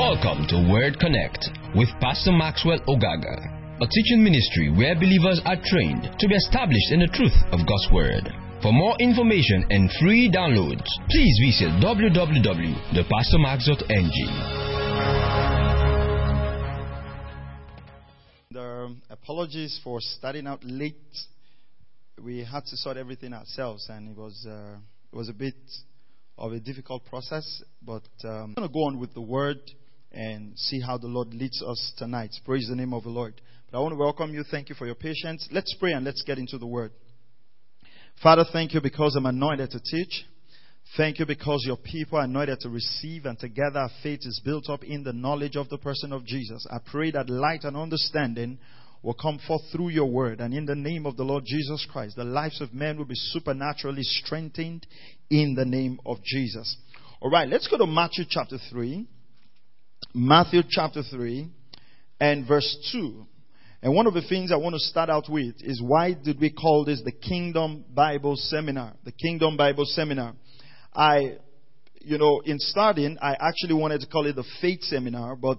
Welcome to Word Connect with Pastor Maxwell Ogaga, a teaching ministry where believers are trained to be established in the truth of God's Word. For more information and free downloads, please visit www.thepastormax.ng. Um, apologies for starting out late. We had to sort everything ourselves, and it was uh, it was a bit of a difficult process. But um, I'm going to go on with the word and see how the Lord leads us tonight. Praise the name of the Lord. But I want to welcome you. Thank you for your patience. Let's pray and let's get into the word. Father, thank you because I'm anointed to teach. Thank you because your people are anointed to receive and together our faith is built up in the knowledge of the person of Jesus. I pray that light and understanding will come forth through your word. And in the name of the Lord Jesus Christ, the lives of men will be supernaturally strengthened in the name of Jesus. All right, let's go to Matthew chapter 3. Matthew chapter 3 and verse 2. And one of the things I want to start out with is why did we call this the Kingdom Bible Seminar? The Kingdom Bible Seminar. I, you know, in starting, I actually wanted to call it the Faith Seminar, but,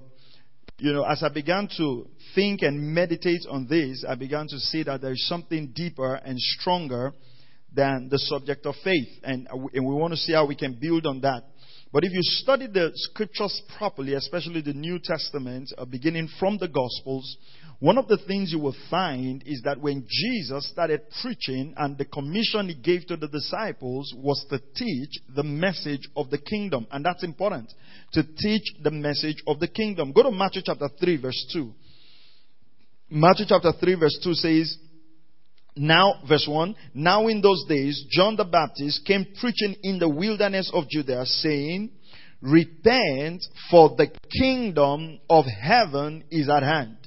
you know, as I began to think and meditate on this, I began to see that there is something deeper and stronger than the subject of faith. And, uh, and we want to see how we can build on that. But if you study the scriptures properly, especially the New Testament, uh, beginning from the Gospels, one of the things you will find is that when Jesus started preaching and the commission he gave to the disciples was to teach the message of the kingdom. And that's important. To teach the message of the kingdom. Go to Matthew chapter 3 verse 2. Matthew chapter 3 verse 2 says, now, verse 1, now in those days, John the Baptist came preaching in the wilderness of Judea, saying, Repent, for the kingdom of heaven is at hand.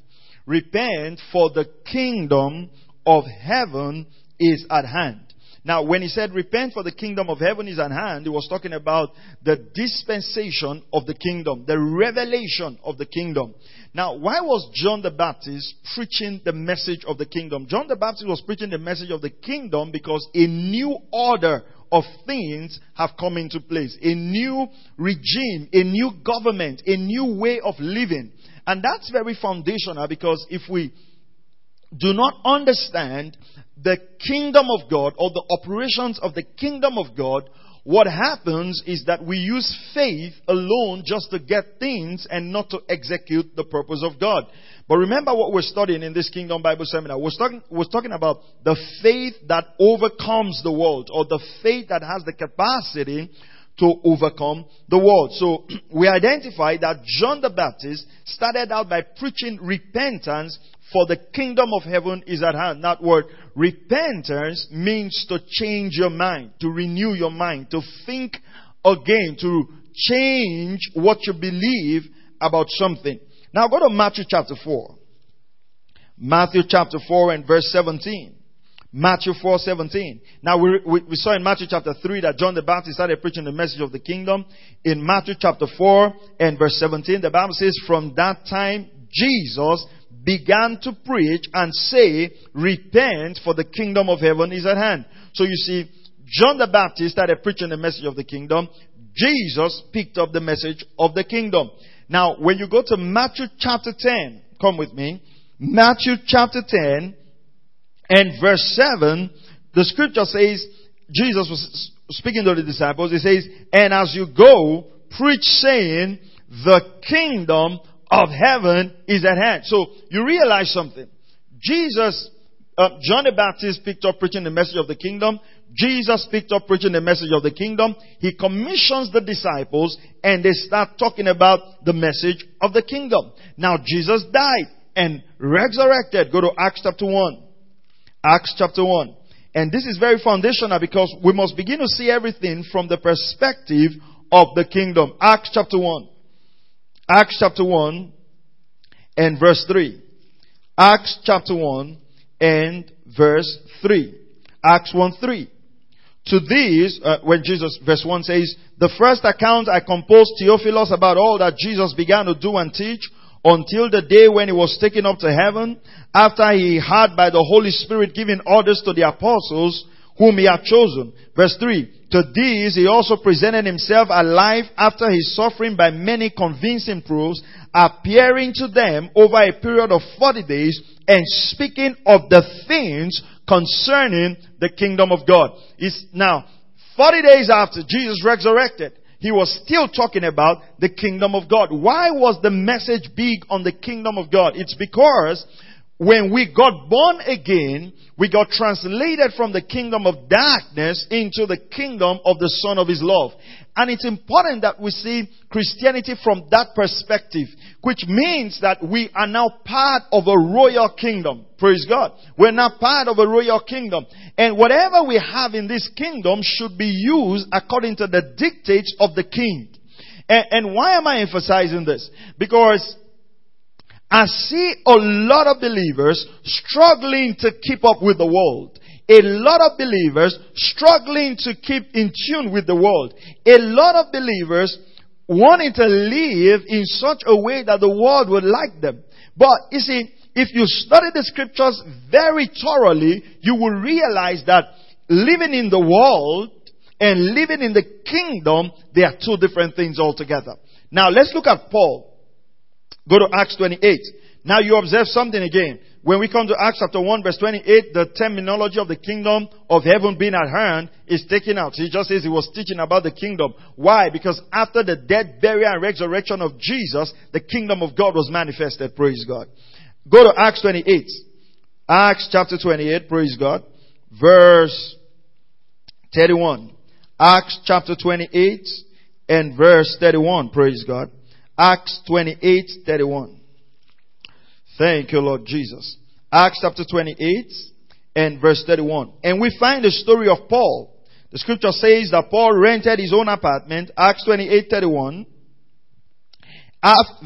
Repent, for the kingdom of heaven is at hand. Now, when he said, repent for the kingdom of heaven is at hand, he was talking about the dispensation of the kingdom, the revelation of the kingdom. Now, why was John the Baptist preaching the message of the kingdom? John the Baptist was preaching the message of the kingdom because a new order of things have come into place. A new regime, a new government, a new way of living. And that's very foundational because if we do not understand the kingdom of God or the operations of the kingdom of God, what happens is that we use faith alone just to get things and not to execute the purpose of God. But remember what we're studying in this Kingdom Bible Seminar. We're talking, we're talking about the faith that overcomes the world or the faith that has the capacity to overcome the world. So we identify that John the Baptist started out by preaching repentance for the kingdom of heaven is at hand. That word repentance means to change your mind, to renew your mind, to think again, to change what you believe about something. Now go to Matthew chapter 4. Matthew chapter 4 and verse 17. Matthew 4, 17. Now we, we, we, saw in Matthew chapter 3 that John the Baptist started preaching the message of the kingdom. In Matthew chapter 4 and verse 17, the Bible says, from that time Jesus began to preach and say, repent for the kingdom of heaven is at hand. So you see, John the Baptist started preaching the message of the kingdom. Jesus picked up the message of the kingdom. Now, when you go to Matthew chapter 10, come with me. Matthew chapter 10 and verse 7, the scripture says, Jesus was speaking to the disciples. He says, and as you go, preach saying, the kingdom of heaven is at hand. So you realize something. Jesus, uh, John the Baptist picked up preaching the message of the kingdom. Jesus picked up preaching the message of the kingdom. He commissions the disciples and they start talking about the message of the kingdom. Now Jesus died and resurrected. Go to Acts chapter 1. Acts chapter 1. And this is very foundational because we must begin to see everything from the perspective of the kingdom. Acts chapter 1. Acts chapter 1 and verse 3. Acts chapter 1 and verse 3. Acts 1 3. To these, uh, when Jesus, verse 1 says, the first account I composed Theophilus about all that Jesus began to do and teach until the day when he was taken up to heaven, after he had by the Holy Spirit given orders to the apostles whom he had chosen. Verse 3. To these he also presented himself alive after his suffering by many convincing proofs, appearing to them over a period of 40 days and speaking of the things concerning the kingdom of God. Is now 40 days after Jesus resurrected, he was still talking about the kingdom of God. Why was the message big on the kingdom of God? It's because when we got born again, we got translated from the kingdom of darkness into the kingdom of the Son of His love. And it's important that we see Christianity from that perspective, which means that we are now part of a royal kingdom. Praise God. We're now part of a royal kingdom. And whatever we have in this kingdom should be used according to the dictates of the king. And, and why am I emphasizing this? Because I see a lot of believers struggling to keep up with the world. A lot of believers struggling to keep in tune with the world. A lot of believers wanting to live in such a way that the world would like them. But you see, if you study the scriptures very thoroughly, you will realize that living in the world and living in the kingdom, they are two different things altogether. Now let's look at Paul. Go to Acts 28. Now you observe something again. When we come to Acts chapter 1 verse 28, the terminology of the kingdom of heaven being at hand is taken out. He just says he was teaching about the kingdom. Why? Because after the death, burial, and resurrection of Jesus, the kingdom of God was manifested. Praise God. Go to Acts 28. Acts chapter 28, praise God. Verse 31. Acts chapter 28 and verse 31, praise God. Acts 28, 31. Thank you, Lord Jesus. Acts chapter 28 and verse 31. And we find the story of Paul. The scripture says that Paul rented his own apartment. Acts 28, 31.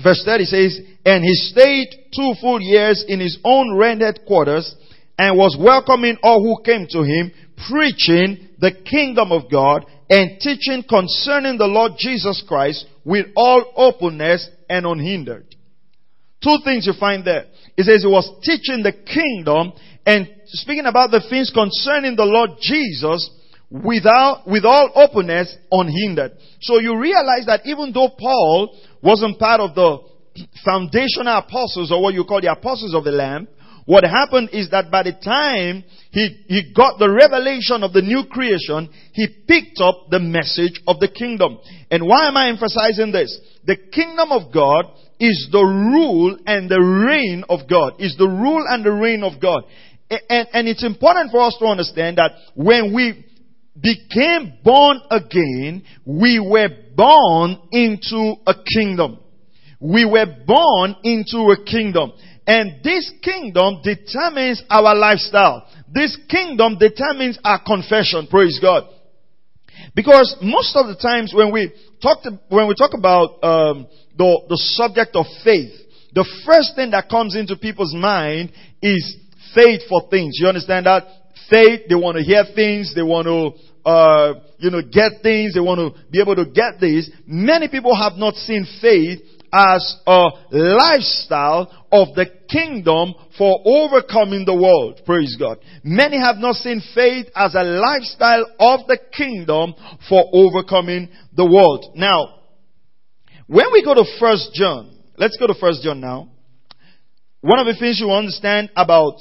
Verse 30 says, And he stayed two full years in his own rented quarters and was welcoming all who came to him, preaching the kingdom of God and teaching concerning the Lord Jesus Christ with all openness and unhindered. Two things you find there. It says he was teaching the kingdom and speaking about the things concerning the Lord Jesus without, with all openness unhindered. So you realize that even though Paul wasn't part of the foundational apostles or what you call the apostles of the Lamb, what happened is that by the time he, he got the revelation of the new creation, he picked up the message of the kingdom. And why am I emphasizing this? The kingdom of God is the rule and the reign of God. Is the rule and the reign of God. And, and it's important for us to understand that when we became born again, we were born into a kingdom. We were born into a kingdom. And this kingdom determines our lifestyle. This kingdom determines our confession. Praise God. Because most of the times when we talk to, when we talk about um, the the subject of faith, the first thing that comes into people's mind is faith for things. You understand that? Faith, they want to hear things, they want to, uh, you know, get things, they want to be able to get this. Many people have not seen faith as a lifestyle of the kingdom for overcoming the world. Praise God. Many have not seen faith as a lifestyle of the kingdom for overcoming the world. Now, when we go to First John, let's go to First John now. One of the things you understand about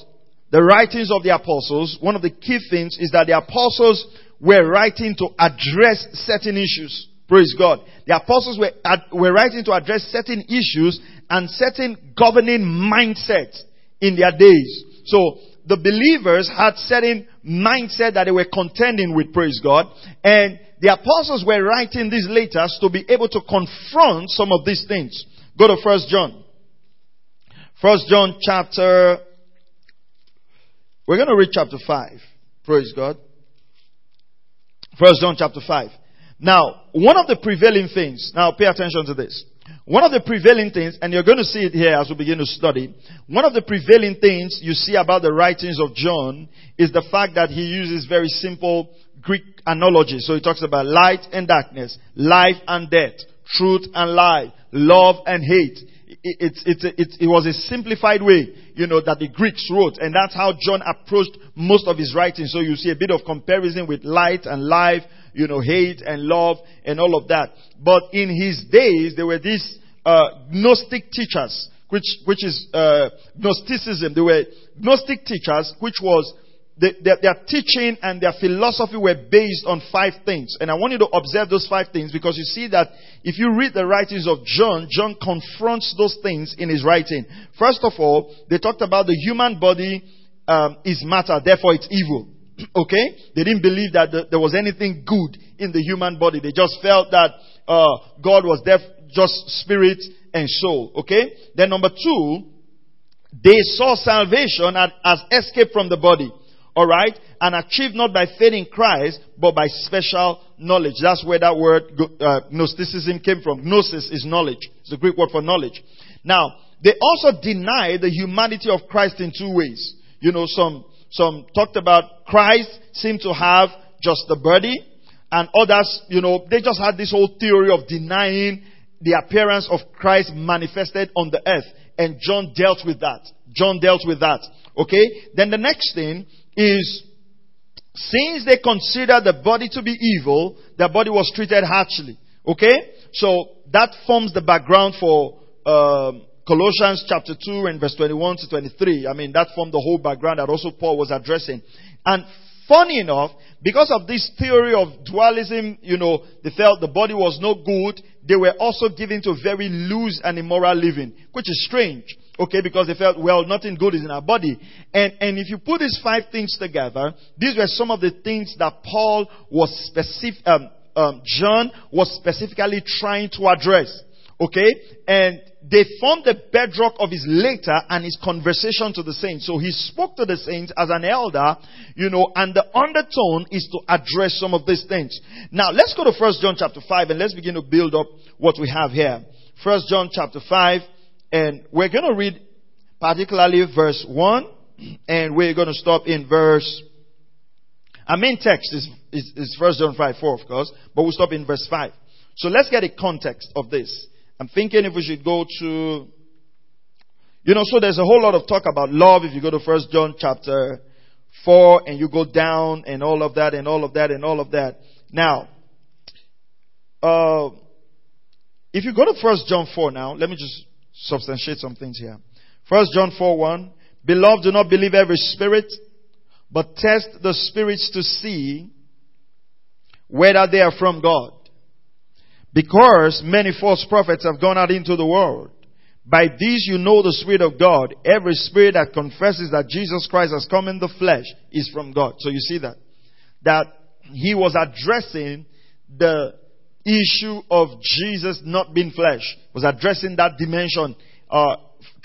the writings of the apostles, one of the key things is that the apostles were writing to address certain issues. Praise God. The apostles were, were writing to address certain issues and certain governing mindsets in their days. So the believers had certain mindset that they were contending with, praise God. And the apostles were writing these letters to be able to confront some of these things. Go to First John. First John chapter, we're going to read chapter 5. Praise God. First John chapter 5. Now, one of the prevailing things, now pay attention to this. One of the prevailing things, and you're going to see it here as we begin to study, one of the prevailing things you see about the writings of John is the fact that he uses very simple Greek analogies. So he talks about light and darkness, life and death, truth and lie, love and hate. it, it, it, it, was a simplified way, you know, that the Greeks wrote. And that's how John approached most of his writings. So you see a bit of comparison with light and life, you know, hate and love and all of that. But in his days, there were these, uh, Gnostic teachers, which, which is, uh, Gnosticism. They were Gnostic teachers, which was the, their, their, teaching and their philosophy were based on five things. And I want you to observe those five things because you see that if you read the writings of John, John confronts those things in his writing. First of all, they talked about the human body um, is matter, therefore it's evil. okay? They didn't believe that the, there was anything good in the human body. They just felt that uh, God was def- just spirit and soul. Okay? Then number two, they saw salvation as escape from the body. Alright? And achieved not by faith in Christ, but by special knowledge. That's where that word uh, Gnosticism came from. Gnosis is knowledge. It's the Greek word for knowledge. Now, they also deny the humanity of Christ in two ways. You know, some, some talked about Christ seemed to have just the body, and others, you know, they just had this whole theory of denying the appearance of Christ manifested on the earth. And John dealt with that. John dealt with that. Okay? Then the next thing is since they considered the body to be evil, the body was treated harshly. Okay? So that forms the background for um, Colossians chapter 2 and verse 21 to 23. I mean, that formed the whole background that also Paul was addressing. And funny enough, because of this theory of dualism, you know, they felt the body was no good, they were also given to very loose and immoral living, which is strange. Okay, because they felt, well, nothing good is in our body. And, and if you put these five things together, these were some of the things that Paul was specific, um, um, John was specifically trying to address. Okay? And they formed the bedrock of his later and his conversation to the saints. So he spoke to the saints as an elder, you know, and the undertone is to address some of these things. Now, let's go to First John chapter 5 and let's begin to build up what we have here. First John chapter 5 and we're going to read particularly verse 1, and we're going to stop in verse. Our main text is, is, is 1 John 5 4, of course, but we'll stop in verse 5. So let's get a context of this. I'm thinking if we should go to. You know, so there's a whole lot of talk about love if you go to 1 John chapter 4 and you go down and all of that and all of that and all of that. Now, uh, if you go to 1 John 4 now, let me just substantiate some things here. First John 4 1. Beloved, do not believe every spirit, but test the spirits to see whether they are from God. Because many false prophets have gone out into the world. By these you know the Spirit of God. Every spirit that confesses that Jesus Christ has come in the flesh is from God. So you see that? That he was addressing the issue of Jesus not being flesh. Was addressing that dimension uh,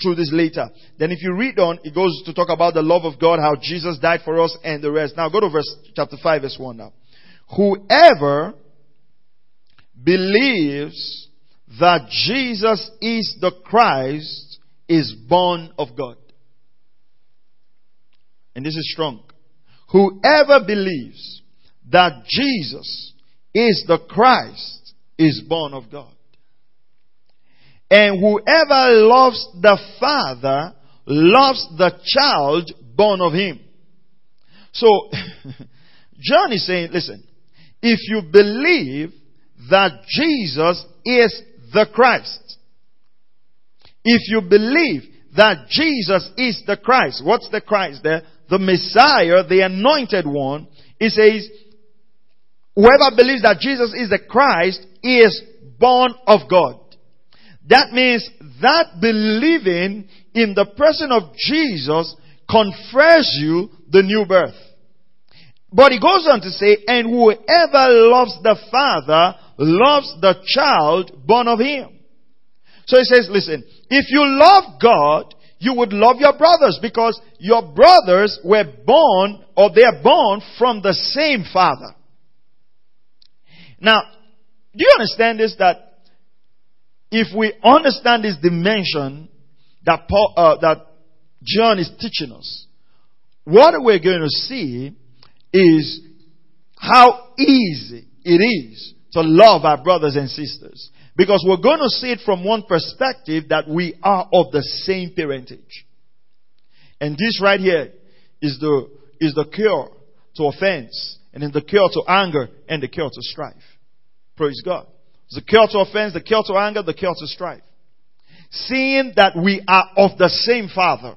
through this later. Then if you read on, it goes to talk about the love of God, how Jesus died for us and the rest. Now go to verse chapter 5 verse 1 now. Whoever believes that Jesus is the Christ is born of God. And this is strong. Whoever believes that Jesus is the Christ is born of God. And whoever loves the Father loves the child born of him. So, John is saying, listen, if you believe that Jesus is the Christ, if you believe that Jesus is the Christ, what's the Christ there? The Messiah, the anointed one, he says, whoever believes that Jesus is the Christ is born of God. That means that believing in the person of Jesus confers you the new birth. But he goes on to say, and whoever loves the Father loves the child born of him. So he says, listen, if you love God, you would love your brothers because your brothers were born or they are born from the same father. Now, do you understand this that if we understand this dimension that Paul, uh, that John is teaching us, what we're going to see is how easy it is to love our brothers and sisters. Because we're going to see it from one perspective that we are of the same parentage. And this right here is the, is the cure to offense, and then the cure to anger, and the cure to strife. Praise God. The cure to offense, the cure to anger, the cure to strife. Seeing that we are of the same Father.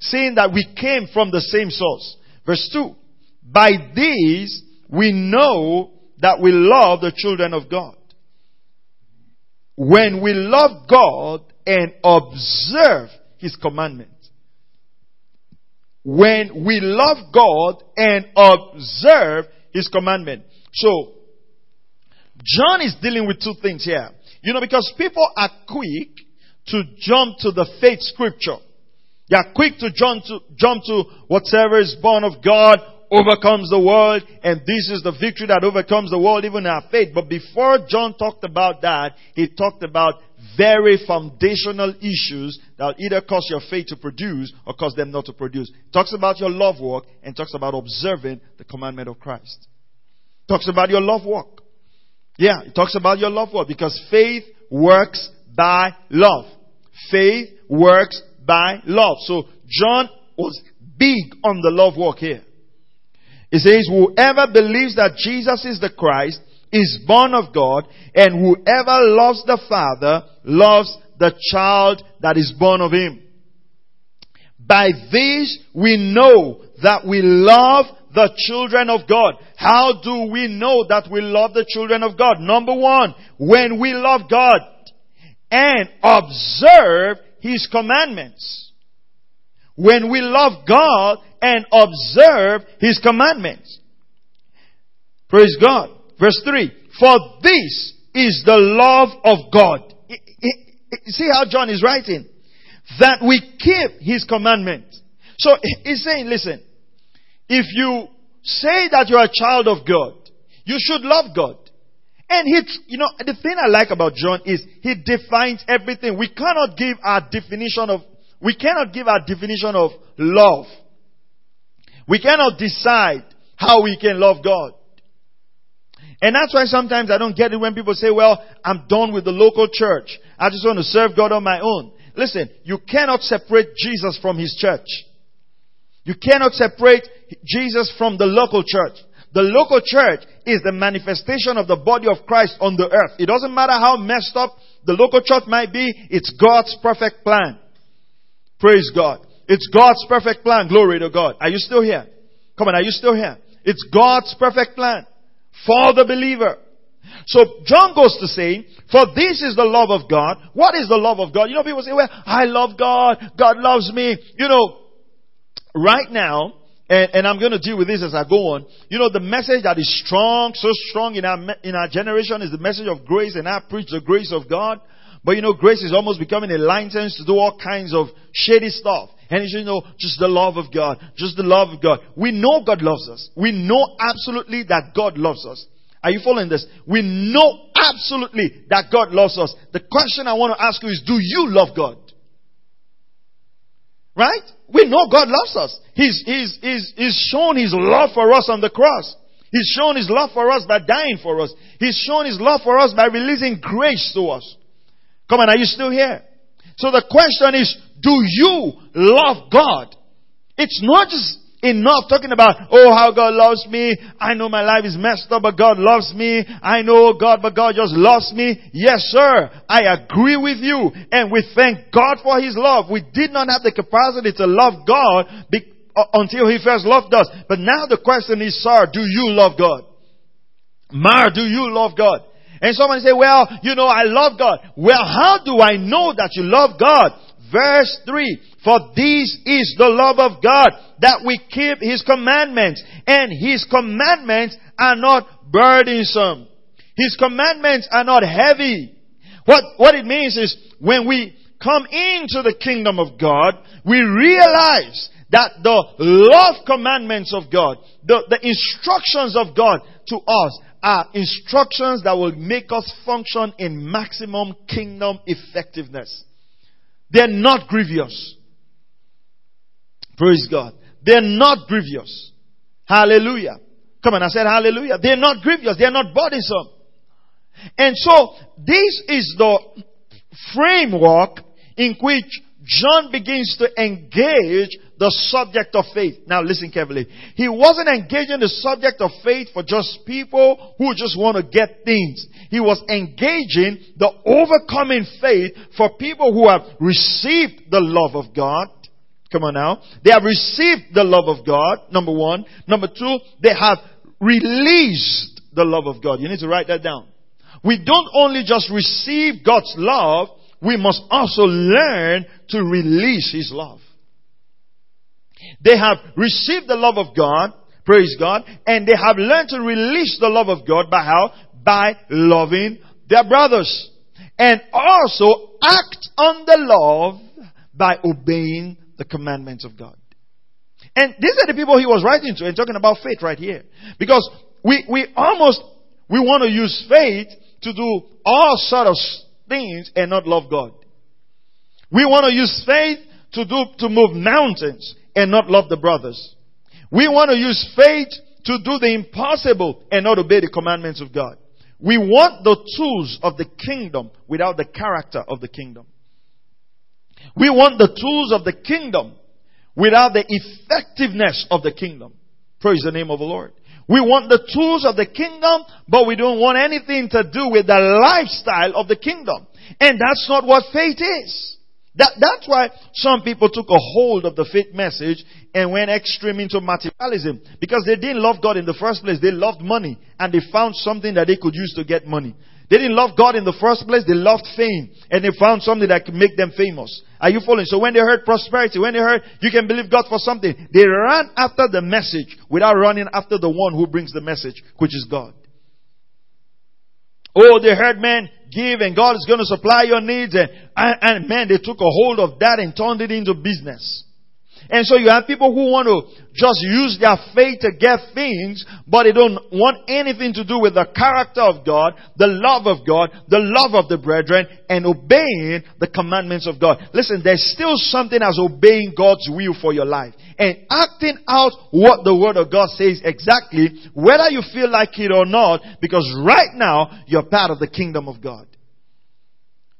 Seeing that we came from the same source. Verse 2. By these we know that we love the children of God. When we love God and observe His commandments. When we love God and observe His commandment. So, John is dealing with two things here. You know, because people are quick to jump to the faith scripture. They are quick to jump to, jump to whatever is born of God overcomes the world and this is the victory that overcomes the world even our faith. But before John talked about that, he talked about very foundational issues that either cause your faith to produce or cause them not to produce. talks about your love walk and talks about observing the commandment of Christ. talks about your love walk. Yeah, it talks about your love walk because faith works by love. Faith works by love. So John was big on the love walk here. It says, whoever believes that Jesus is the Christ is born of God, and whoever loves the Father loves the child that is born of him. By this we know that we love the children of God. How do we know that we love the children of God? Number one, when we love God and observe His commandments. When we love God and observe His commandments. Praise God. Verse 3. For this is the love of God. See how John is writing? That we keep His commandment. So he's saying, listen, if you say that you're a child of God, you should love God. And he, you know, the thing I like about John is he defines everything. We cannot give our definition of, we cannot give our definition of love. We cannot decide how we can love God. And that's why sometimes I don't get it when people say, well, I'm done with the local church. I just want to serve God on my own. Listen, you cannot separate Jesus from his church. You cannot separate Jesus from the local church. The local church is the manifestation of the body of Christ on the earth. It doesn't matter how messed up the local church might be, it's God's perfect plan. Praise God. It's God's perfect plan. Glory to God. Are you still here? Come on, are you still here? It's God's perfect plan for the believer. So John goes to say, for this is the love of God. What is the love of God? You know, people say, well, I love God. God loves me. You know, right now, and, and, I'm going to deal with this as I go on. You know, the message that is strong, so strong in our, in our generation is the message of grace, and I preach the grace of God. But you know, grace is almost becoming a license to do all kinds of shady stuff. And you know, just the love of God. Just the love of God. We know God loves us. We know absolutely that God loves us. Are you following this? We know absolutely that God loves us. The question I want to ask you is, do you love God? Right? We know God loves us. He's, he's, he's, he's shown His love for us on the cross. He's shown His love for us by dying for us. He's shown His love for us by releasing grace to us. Come on, are you still here? So the question is, do you love God? It's not just enough talking about, oh, how God loves me. I know my life is messed up, but God loves me. I know God, but God just loves me. Yes, sir. I agree with you. And we thank God for His love. We did not have the capacity to love God be- uh, until He first loved us. But now the question is, sir, do you love God? Mar, do you love God? And someone say, well, you know, I love God. Well, how do I know that you love God? Verse 3, for this is the love of God, that we keep His commandments, and His commandments are not burdensome. His commandments are not heavy. What, what it means is, when we come into the kingdom of God, we realize that the love commandments of God, the, the instructions of God to us are instructions that will make us function in maximum kingdom effectiveness. They're not grievous. Praise God. They're not grievous. Hallelujah. Come on, I said hallelujah. They're not grievous. They're not burdensome. And so this is the framework in which John begins to engage the subject of faith. Now listen carefully. He wasn't engaging the subject of faith for just people who just want to get things. He was engaging the overcoming faith for people who have received the love of God. Come on now. They have received the love of God, number one. Number two, they have released the love of God. You need to write that down. We don't only just receive God's love, we must also learn to release His love. They have received the love of God, praise God, and they have learned to release the love of God by how? By loving their brothers. And also act on the love by obeying the commandments of God. And these are the people he was writing to and talking about faith right here. Because we, we almost, we want to use faith to do all sort of things and not love God. We want to use faith to do, to move mountains and not love the brothers. We want to use faith to do the impossible and not obey the commandments of God. We want the tools of the kingdom without the character of the kingdom. We want the tools of the kingdom without the effectiveness of the kingdom. Praise the name of the Lord. We want the tools of the kingdom, but we don't want anything to do with the lifestyle of the kingdom. And that's not what faith is. That, that's why some people took a hold of the faith message and went extreme into materialism. Because they didn't love God in the first place. They loved money. And they found something that they could use to get money. They didn't love God in the first place. They loved fame. And they found something that could make them famous. Are you following? So when they heard prosperity, when they heard you can believe God for something, they ran after the message without running after the one who brings the message, which is God. Oh, they heard man give and God is going to supply your needs and, and, and man, they took a hold of that and turned it into business. And so you have people who want to just use their faith to get things, but they don't want anything to do with the character of God, the love of God, the love of the brethren, and obeying the commandments of God. Listen, there's still something as obeying God's will for your life and acting out what the word of God says exactly, whether you feel like it or not, because right now you're part of the kingdom of God.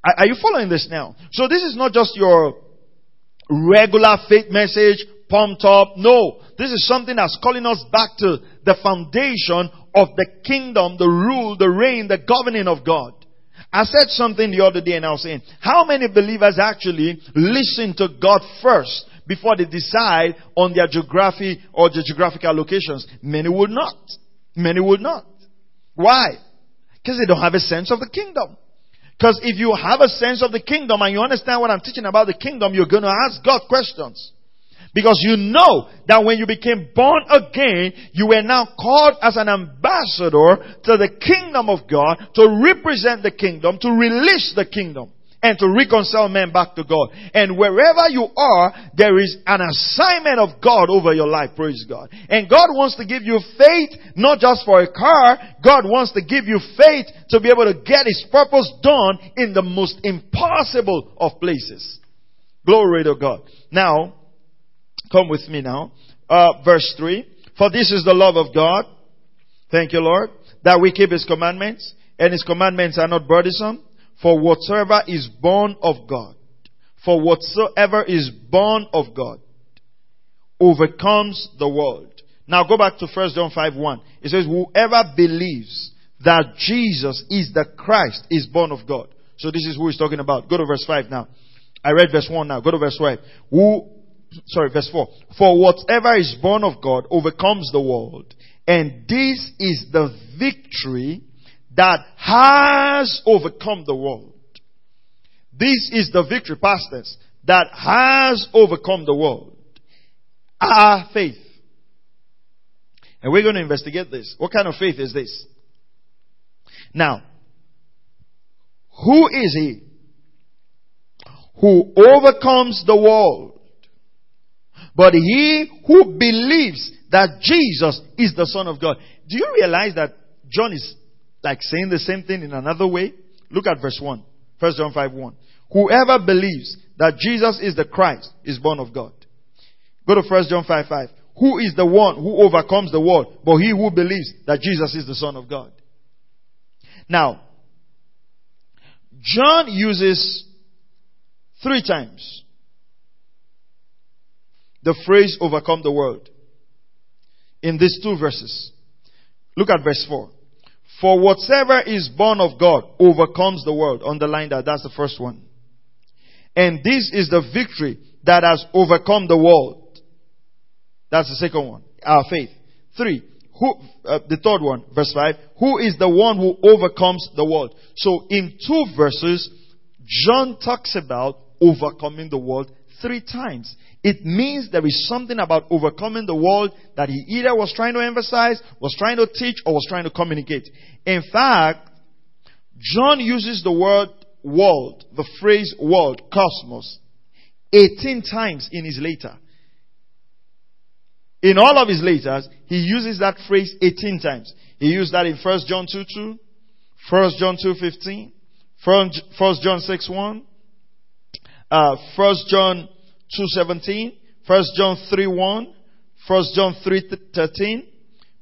Are you following this now? So this is not just your regular faith message, pumped up. No. This is something that's calling us back to the foundation of the kingdom, the rule, the reign, the governing of God. I said something the other day and I was saying, how many believers actually listen to God first before they decide on their geography or the geographical locations? Many would not. Many would not. Why? Because they don't have a sense of the kingdom. Because if you have a sense of the kingdom and you understand what I'm teaching about the kingdom, you're going to ask God questions. Because you know that when you became born again, you were now called as an ambassador to the kingdom of God to represent the kingdom, to release the kingdom and to reconcile men back to God. And wherever you are, there is an assignment of God over your life. Praise God. And God wants to give you faith, not just for a car. God wants to give you faith to be able to get His purpose done in the most impossible of places. Glory to God. Now, come with me now. Uh, verse 3. For this is the love of God. Thank you, Lord. That we keep His commandments. And His commandments are not burdensome for whatsoever is born of God, for whatsoever is born of God overcomes the world. Now go back to 1 John 5 1. It says, whoever believes that Jesus is the Christ is born of God. So this is who he's talking about. Go to verse 5 now. I read verse 1 now. Go to verse 5. Who, sorry, verse 4. For whatever is born of God overcomes the world. And this is the victory that has overcome the world. This is the victory, pastors, that has overcome the world. Our faith. And we're going to investigate this. What kind of faith is this? Now, who is he who overcomes the world? But he who believes that Jesus is the Son of God. Do you realize that John is like saying the same thing in another way? Look at verse 1. 1 John 5 1. Whoever believes that Jesus is the Christ is born of God. Go to 1 John 5 5. Who is the one who overcomes the world? But he who believes that Jesus is the Son of God. Now, John uses three times the phrase overcome the world in these two verses. Look at verse 4. For whatever is born of God overcomes the world. Underline that. That's the first one. And this is the victory that has overcome the world. That's the second one. Our faith. Three. Who, uh, the third one, verse 5. Who is the one who overcomes the world? So in two verses, John talks about overcoming the world three times. It means there is something about overcoming the world that he either was trying to emphasize, was trying to teach, or was trying to communicate. In fact, John uses the word world, the phrase world, cosmos, 18 times in his letter. In all of his letters, he uses that phrase 18 times. He used that in 1 John 2 2, 1 John 2 15, 1 John 6 1, uh, 1 John 2.17, 1 John 3.1, 1 John 3.13,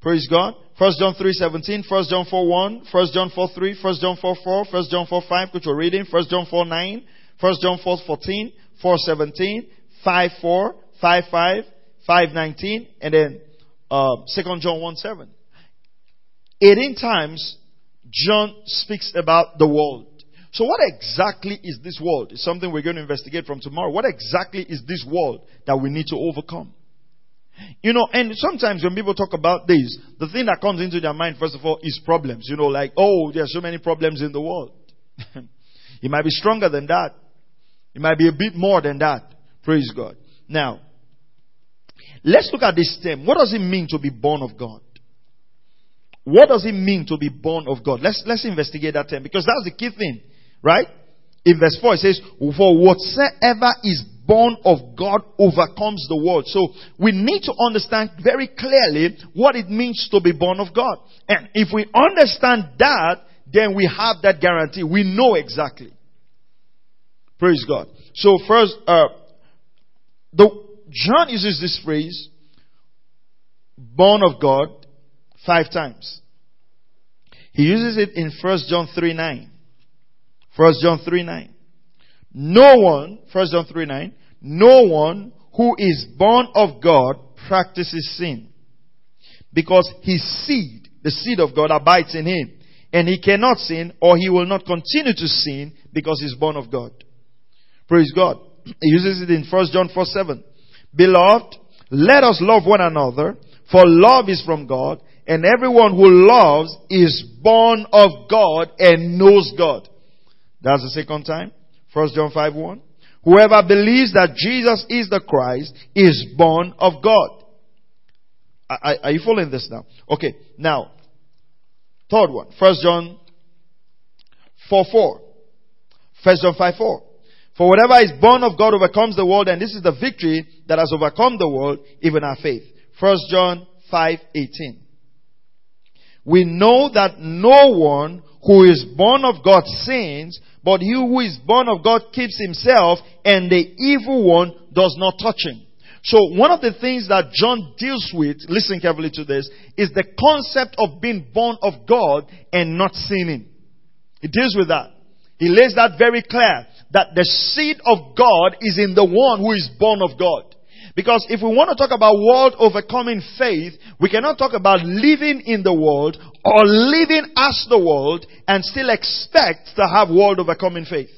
praise God, 1 John 3.17, 1 John 4.1, 1 John 4.3, 1 John 4.4, 1 John 4.5, which we're reading, 1 John 4.9, 1 John 4.14, 4.17, 5.4, 5.5, 5.19, and then uh, 2 John 1.7. 18 times John speaks about the world. So what exactly is this world? It's something we're going to investigate from tomorrow. What exactly is this world that we need to overcome? You know, and sometimes when people talk about this, the thing that comes into their mind, first of all, is problems. You know, like, oh, there are so many problems in the world. it might be stronger than that. It might be a bit more than that. Praise God. Now, let's look at this term. What does it mean to be born of God? What does it mean to be born of God? Let's, let's investigate that term because that's the key thing. Right? In verse 4 it says, For whatsoever is born of God overcomes the world. So we need to understand very clearly what it means to be born of God. And if we understand that, then we have that guarantee. We know exactly. Praise God. So first, uh, the, John uses this phrase, born of God, five times. He uses it in 1 John 3 9. First John 3 9. No one, First John 3 9, no one who is born of God practices sin. Because his seed, the seed of God abides in him. And he cannot sin or he will not continue to sin because he's born of God. Praise God. He uses it in First John 4 7. Beloved, let us love one another, for love is from God, and everyone who loves is born of God and knows God. That's the second time. First John 5 1. Whoever believes that Jesus is the Christ is born of God. Are, are you following this now? Okay, now, third one. First John 4 4. First John 5 4. For whatever is born of God overcomes the world, and this is the victory that has overcome the world, even our faith. First John 5 18. We know that no one who is born of God sins, but he who is born of God keeps himself, and the evil one does not touch him. So one of the things that John deals with, listen carefully to this, is the concept of being born of God and not sinning. He deals with that. He lays that very clear that the seed of God is in the one who is born of God. Because if we want to talk about world overcoming faith, we cannot talk about living in the world or living as the world and still expect to have world overcoming faith.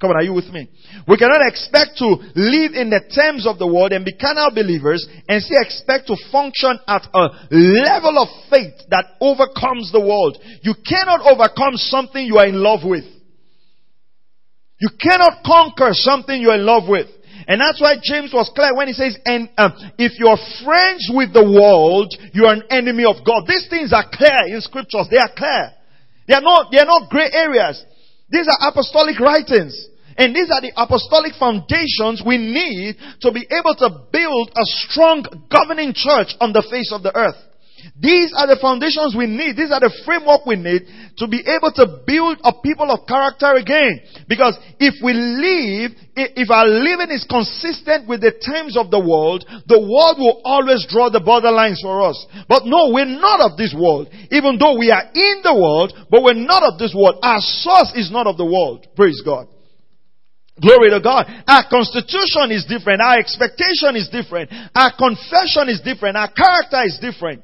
Come on, are you with me? We cannot expect to live in the terms of the world and be carnal believers and still expect to function at a level of faith that overcomes the world. You cannot overcome something you are in love with. You cannot conquer something you're in love with. And that's why James was clear when he says, and um, if you're friends with the world, you are an enemy of God. These things are clear in scriptures. They are clear. They are not, they are not gray areas. These are apostolic writings. And these are the apostolic foundations we need to be able to build a strong governing church on the face of the earth. These are the foundations we need. These are the framework we need to be able to build a people of character again. Because if we live, if our living is consistent with the times of the world, the world will always draw the borderlines for us. But no, we're not of this world. Even though we are in the world, but we're not of this world. Our source is not of the world. Praise God. Glory to God. Our constitution is different. Our expectation is different. Our confession is different. Our character is different.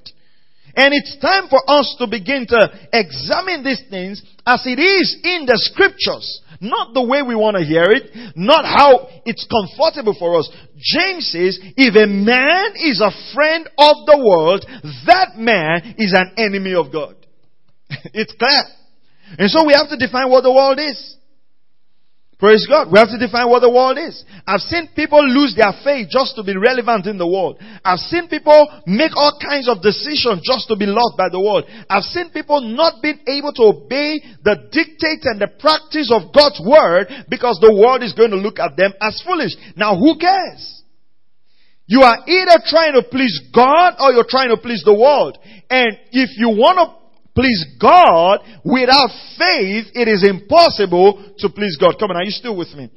And it's time for us to begin to examine these things as it is in the scriptures. Not the way we want to hear it, not how it's comfortable for us. James says, if a man is a friend of the world, that man is an enemy of God. it's clear. And so we have to define what the world is. Praise God. We have to define what the world is. I've seen people lose their faith just to be relevant in the world. I've seen people make all kinds of decisions just to be loved by the world. I've seen people not being able to obey the dictate and the practice of God's word because the world is going to look at them as foolish. Now who cares? You are either trying to please God or you're trying to please the world. And if you want to please God, without faith, it is impossible to please God. Come on, are you still with me?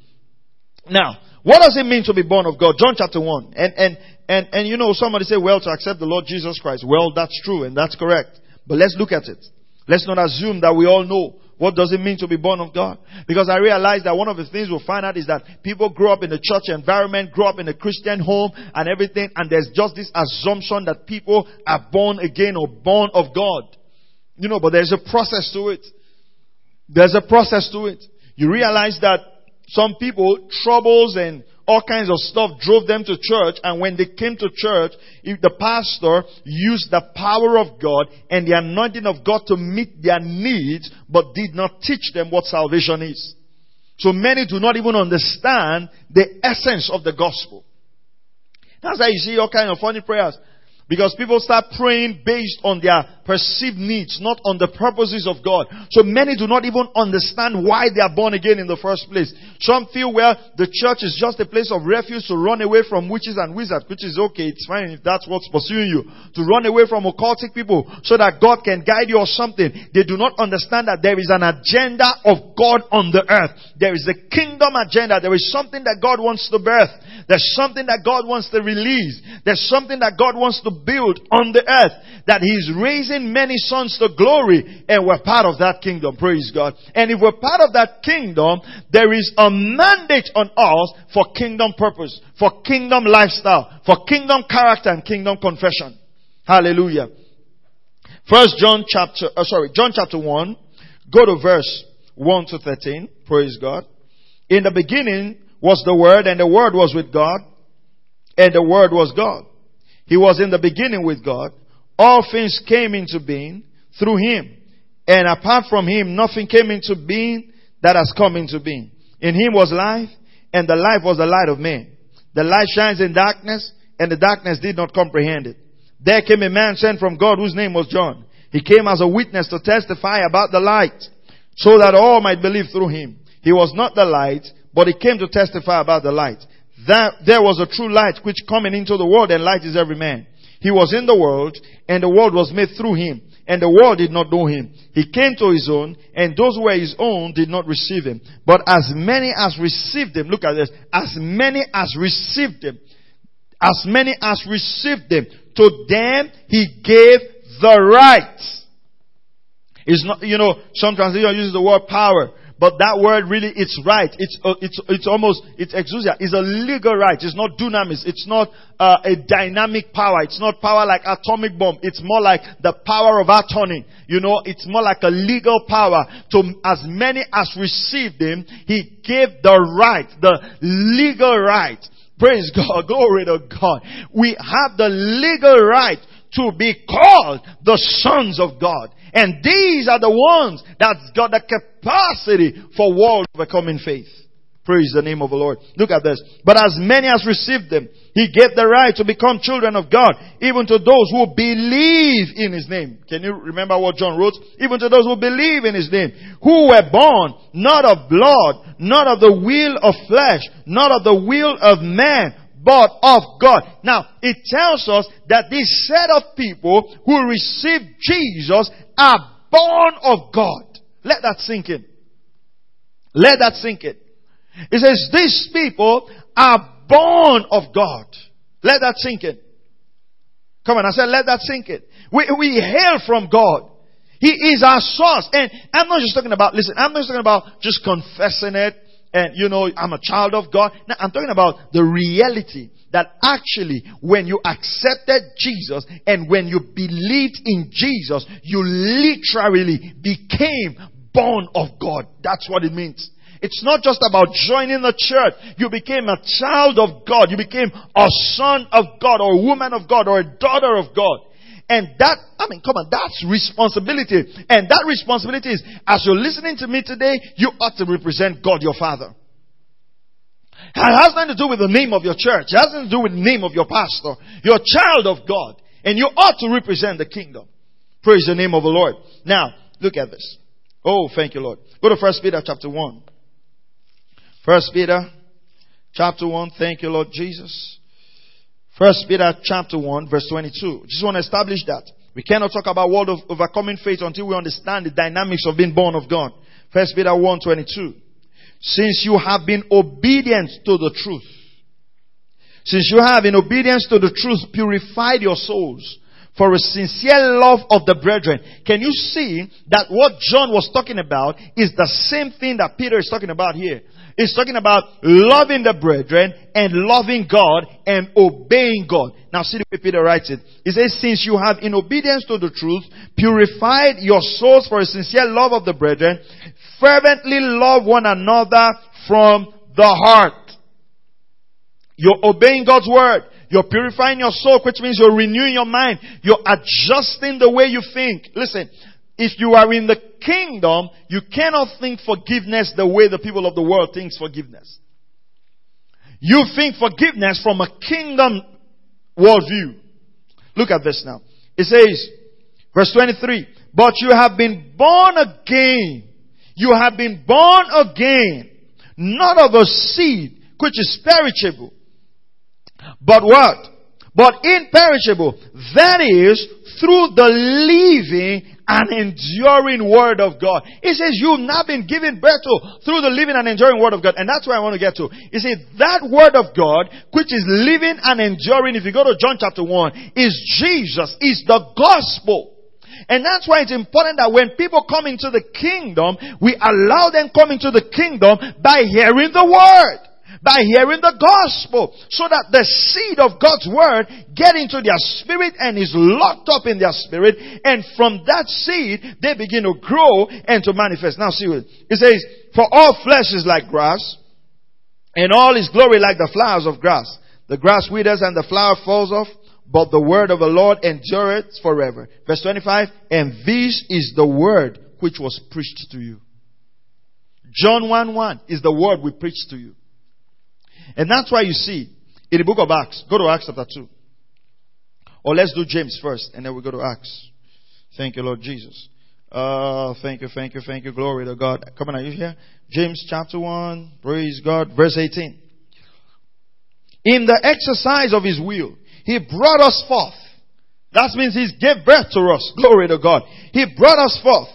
Now, what does it mean to be born of God? John chapter 1. And, and, and, and you know, somebody say, well, to accept the Lord Jesus Christ. Well, that's true and that's correct. But let's look at it. Let's not assume that we all know what does it mean to be born of God? Because I realize that one of the things we'll find out is that people grow up in the church environment, grow up in a Christian home and everything, and there's just this assumption that people are born again or born of God. You know, but there's a process to it. There's a process to it. You realize that some people, troubles and all kinds of stuff drove them to church and when they came to church, if the pastor used the power of God and the anointing of God to meet their needs, but did not teach them what salvation is. So many do not even understand the essence of the gospel. That's why you see all kinds of funny prayers. Because people start praying based on their perceived needs, not on the purposes of God. So many do not even understand why they are born again in the first place. Some feel, well, the church is just a place of refuge to run away from witches and wizards, which is okay. It's fine if that's what's pursuing you. To run away from occultic people so that God can guide you or something. They do not understand that there is an agenda of God on the earth. There is a kingdom agenda. There is something that God wants to birth. There's something that God wants to release. There's something that God wants to build on the earth. That He's raising many sons to glory and we're part of that kingdom. Praise God. And if we're part of that kingdom, there is a mandate on us for kingdom purpose, for kingdom lifestyle, for kingdom character and kingdom confession. Hallelujah. First John chapter, uh, sorry, John chapter 1, go to verse 1 to 13. Praise God. In the beginning was the Word, and the Word was with God, and the Word was God. He was in the beginning with God. All things came into being through Him. And apart from Him, nothing came into being that has come into being. In Him was life, and the life was the light of men. The light shines in darkness, and the darkness did not comprehend it. There came a man sent from God whose name was John. He came as a witness to testify about the light, so that all might believe through him. He was not the light, but he came to testify about the light. That there was a true light which coming into the world and light is every man. He was in the world and the world was made through him and the world did not know him. He came to his own and those who were his own did not receive him. But as many as received him, look at this, as many as received him, as many as received him, to them he gave the right. It's not, you know, some translation uses the word power. But that word really, it's right. It's, uh, it's, it's almost, it's exousia. It's a legal right. It's not dunamis. It's not uh, a dynamic power. It's not power like atomic bomb. It's more like the power of attorney. You know, it's more like a legal power. To as many as received him, he gave the right, the legal right. Praise God. Glory to God. We have the legal right to be called the sons of God. And these are the ones that's got the capacity for world overcoming faith. Praise the name of the Lord. Look at this. But as many as received them, He gave the right to become children of God, even to those who believe in His name. Can you remember what John wrote? Even to those who believe in His name, who were born not of blood, not of the will of flesh, not of the will of man, but of God. Now, it tells us that this set of people who receive Jesus are born of God. Let that sink in. Let that sink in. It says these people are born of God. Let that sink in. Come on, I said let that sink in. We, we hail from God. He is our source. And I'm not just talking about, listen, I'm not just talking about just confessing it and you know, I'm a child of God. Now, I'm talking about the reality that actually when you accepted Jesus and when you believed in Jesus, you literally became born of God. That's what it means. It's not just about joining the church. You became a child of God. You became a son of God or a woman of God or a daughter of God. And that, I mean, come on, that's responsibility. And that responsibility is, as you're listening to me today, you ought to represent God your Father. It has nothing to do with the name of your church. It has nothing to do with the name of your pastor. You're a child of God. And you ought to represent the kingdom. Praise the name of the Lord. Now, look at this. Oh, thank you, Lord. Go to First Peter chapter 1. First Peter chapter 1. Thank you, Lord Jesus. First Peter chapter 1 verse 22. Just want to establish that. We cannot talk about world of overcoming faith until we understand the dynamics of being born of God. First Peter 1 22. Since you have been obedient to the truth. Since you have in obedience to the truth purified your souls for a sincere love of the brethren. Can you see that what John was talking about is the same thing that Peter is talking about here? It's talking about loving the brethren and loving God and obeying God. Now see the way Peter writes it. He says, since you have in obedience to the truth purified your souls for a sincere love of the brethren, fervently love one another from the heart. You're obeying God's word. You're purifying your soul, which means you're renewing your mind. You're adjusting the way you think. Listen, if you are in the kingdom, you cannot think forgiveness the way the people of the world thinks forgiveness. You think forgiveness from a kingdom worldview. Look at this now. It says, verse 23, but you have been born again. You have been born again, not of a seed which is perishable, but what? But imperishable. That is through the living and enduring word of God. It says you've now been given birth to through the living and enduring word of God. And that's where I want to get to. You see, that word of God, which is living and enduring, if you go to John chapter 1, is Jesus, is the gospel. And that's why it's important that when people come into the kingdom, we allow them come into the kingdom by hearing the word by hearing the gospel so that the seed of God's word get into their spirit and is locked up in their spirit and from that seed they begin to grow and to manifest. Now see what it says, for all flesh is like grass and all is glory like the flowers of grass. The grass withers and the flower falls off, but the word of the Lord endureth forever. Verse 25, and this is the word which was preached to you. John 1 1 is the word we preached to you. And that's why you see in the book of Acts, go to Acts chapter 2. Or let's do James first, and then we go to Acts. Thank you, Lord Jesus. Uh, thank you, thank you, thank you. Glory to God. Come on, are you here? James chapter 1, praise God, verse 18. In the exercise of His will, He brought us forth. That means He gave birth to us. Glory to God. He brought us forth.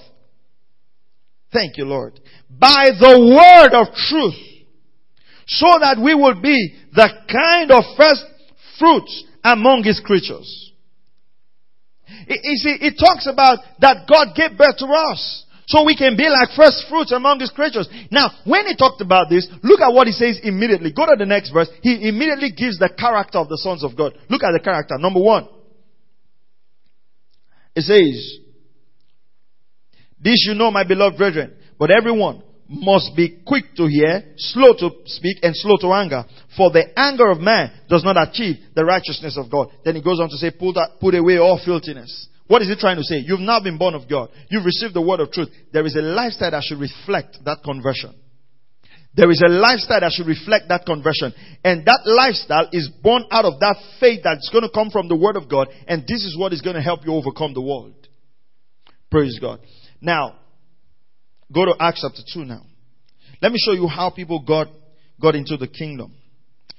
Thank you, Lord. By the word of truth so that we will be the kind of first fruits among his creatures. You see, it talks about that God gave birth to us. So we can be like first fruits among his creatures. Now, when he talked about this, look at what he says immediately. Go to the next verse. He immediately gives the character of the sons of God. Look at the character. Number one. It says, This you know, my beloved brethren, but everyone must be quick to hear, slow to speak, and slow to anger. For the anger of man does not achieve the righteousness of God. Then he goes on to say, put, put away all filthiness. What is he trying to say? You've now been born of God. You've received the word of truth. There is a lifestyle that should reflect that conversion. There is a lifestyle that should reflect that conversion. And that lifestyle is born out of that faith that's going to come from the word of God. And this is what is going to help you overcome the world. Praise God. Now, Go to Acts chapter 2 now. Let me show you how people got, got into the kingdom.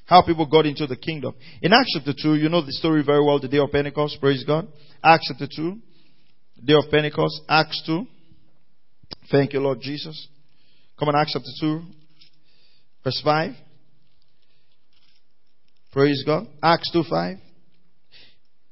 How people got into the kingdom. In Acts chapter 2, you know the story very well, the day of Pentecost, praise God. Acts chapter 2, day of Pentecost, Acts 2. Thank you, Lord Jesus. Come on, Acts chapter 2, verse 5. Praise God. Acts 2 5.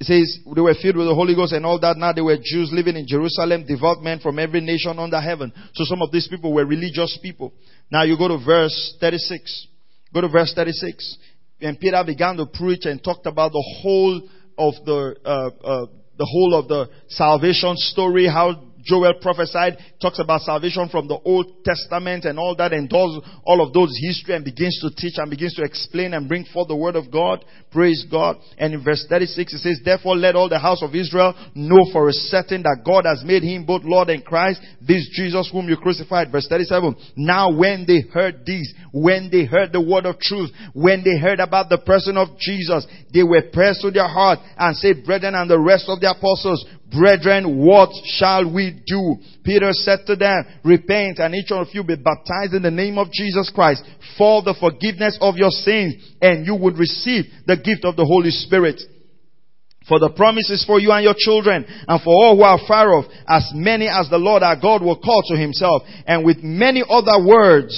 It says they were filled with the Holy Ghost and all that. Now they were Jews living in Jerusalem, devout men from every nation under heaven. So some of these people were religious people. Now you go to verse 36. Go to verse 36 and Peter began to preach and talked about the whole of the uh, uh, the whole of the salvation story, how Joel prophesied, talks about salvation from the Old Testament and all that, and does all of those history and begins to teach and begins to explain and bring forth the word of God. Praise God. And in verse 36 it says, Therefore let all the house of Israel know for a certain that God has made him both Lord and Christ, this Jesus whom you crucified. Verse 37. Now when they heard this, when they heard the word of truth, when they heard about the person of Jesus, they were pressed to their heart and said, Brethren and the rest of the apostles, Brethren, what shall we do? Peter said to them, Repent and each of you be baptized in the name of Jesus Christ for the forgiveness of your sins, and you would receive the gift of the Holy Spirit. For the promises for you and your children, and for all who are far off, as many as the Lord our God will call to himself, and with many other words,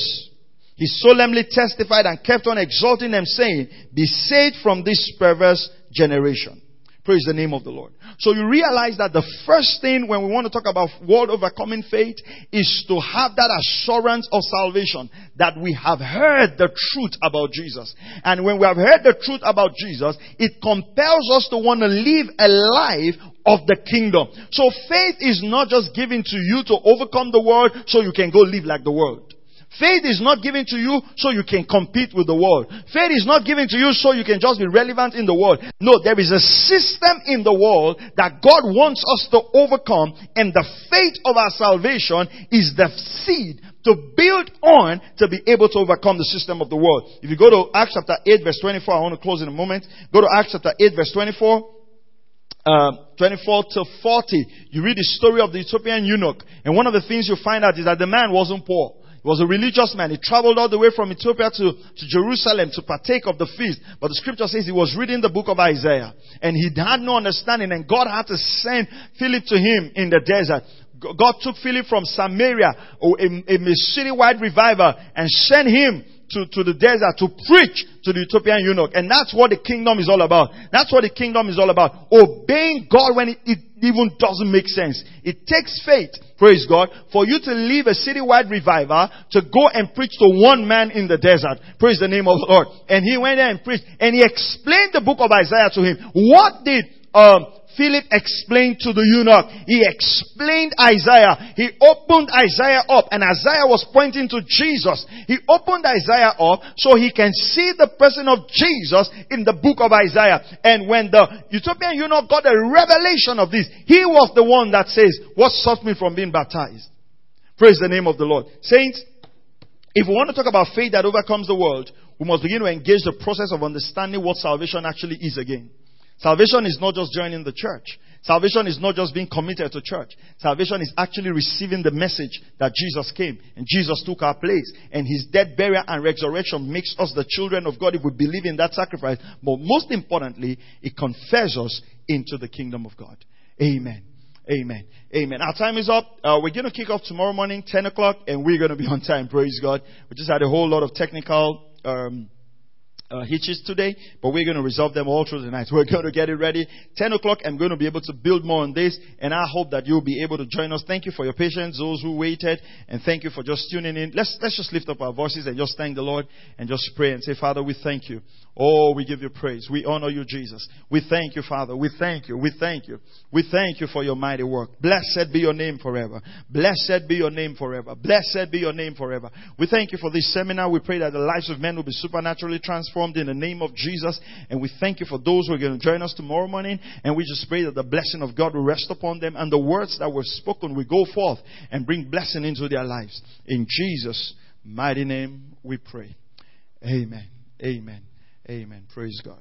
he solemnly testified and kept on exalting them, saying, Be saved from this perverse generation. Praise the name of the Lord. So you realize that the first thing when we want to talk about world overcoming faith is to have that assurance of salvation that we have heard the truth about Jesus. And when we have heard the truth about Jesus, it compels us to want to live a life of the kingdom. So faith is not just given to you to overcome the world so you can go live like the world. Faith is not given to you so you can compete with the world. Faith is not given to you so you can just be relevant in the world. No, there is a system in the world that God wants us to overcome and the faith of our salvation is the seed to build on to be able to overcome the system of the world. If you go to Acts chapter 8 verse 24, I want to close in a moment. Go to Acts chapter 8 verse 24. Uh, 24 to 40, you read the story of the Ethiopian eunuch, and one of the things you find out is that the man wasn't poor. He was a religious man. He traveled all the way from Ethiopia to, to Jerusalem to partake of the feast. But the scripture says he was reading the book of Isaiah. And he had no understanding. And God had to send Philip to him in the desert. God took Philip from Samaria, a, a city-wide revival, and sent him to, to the desert to preach to the Ethiopian eunuch. And that's what the kingdom is all about. That's what the kingdom is all about. Obeying God when it, it even doesn't make sense. It takes faith, praise God, for you to leave a citywide revival to go and preach to one man in the desert. Praise the name of the Lord. And he went there and preached and he explained the book of Isaiah to him. What did um, Philip explained to the eunuch. He explained Isaiah. He opened Isaiah up and Isaiah was pointing to Jesus. He opened Isaiah up so he can see the person of Jesus in the book of Isaiah. And when the Ethiopian eunuch got a revelation of this, he was the one that says, what stopped me from being baptized? Praise the name of the Lord. Saints, if we want to talk about faith that overcomes the world, we must begin to engage the process of understanding what salvation actually is again. Salvation is not just joining the church. Salvation is not just being committed to church. Salvation is actually receiving the message that Jesus came and Jesus took our place and his death, burial and resurrection makes us the children of God if we believe in that sacrifice. But most importantly, it confers us into the kingdom of God. Amen. Amen. Amen. Our time is up. Uh, we're going to kick off tomorrow morning, 10 o'clock, and we're going to be on time. Praise God. We just had a whole lot of technical, um, uh, hitches today, but we're going to resolve them all through the night. We're going to get it ready. 10 o'clock, I'm going to be able to build more on this, and I hope that you'll be able to join us. Thank you for your patience, those who waited, and thank you for just tuning in. Let's, let's just lift up our voices and just thank the Lord and just pray and say, Father, we thank you. Oh, we give you praise. We honor you, Jesus. We thank you, Father. We thank you. We thank you. We thank you for your mighty work. Blessed be your name forever. Blessed be your name forever. Blessed be your name forever. We thank you for this seminar. We pray that the lives of men will be supernaturally transformed in the name of Jesus. And we thank you for those who are going to join us tomorrow morning. And we just pray that the blessing of God will rest upon them and the words that were spoken will go forth and bring blessing into their lives. In Jesus' mighty name we pray. Amen. Amen. Amen. Praise God.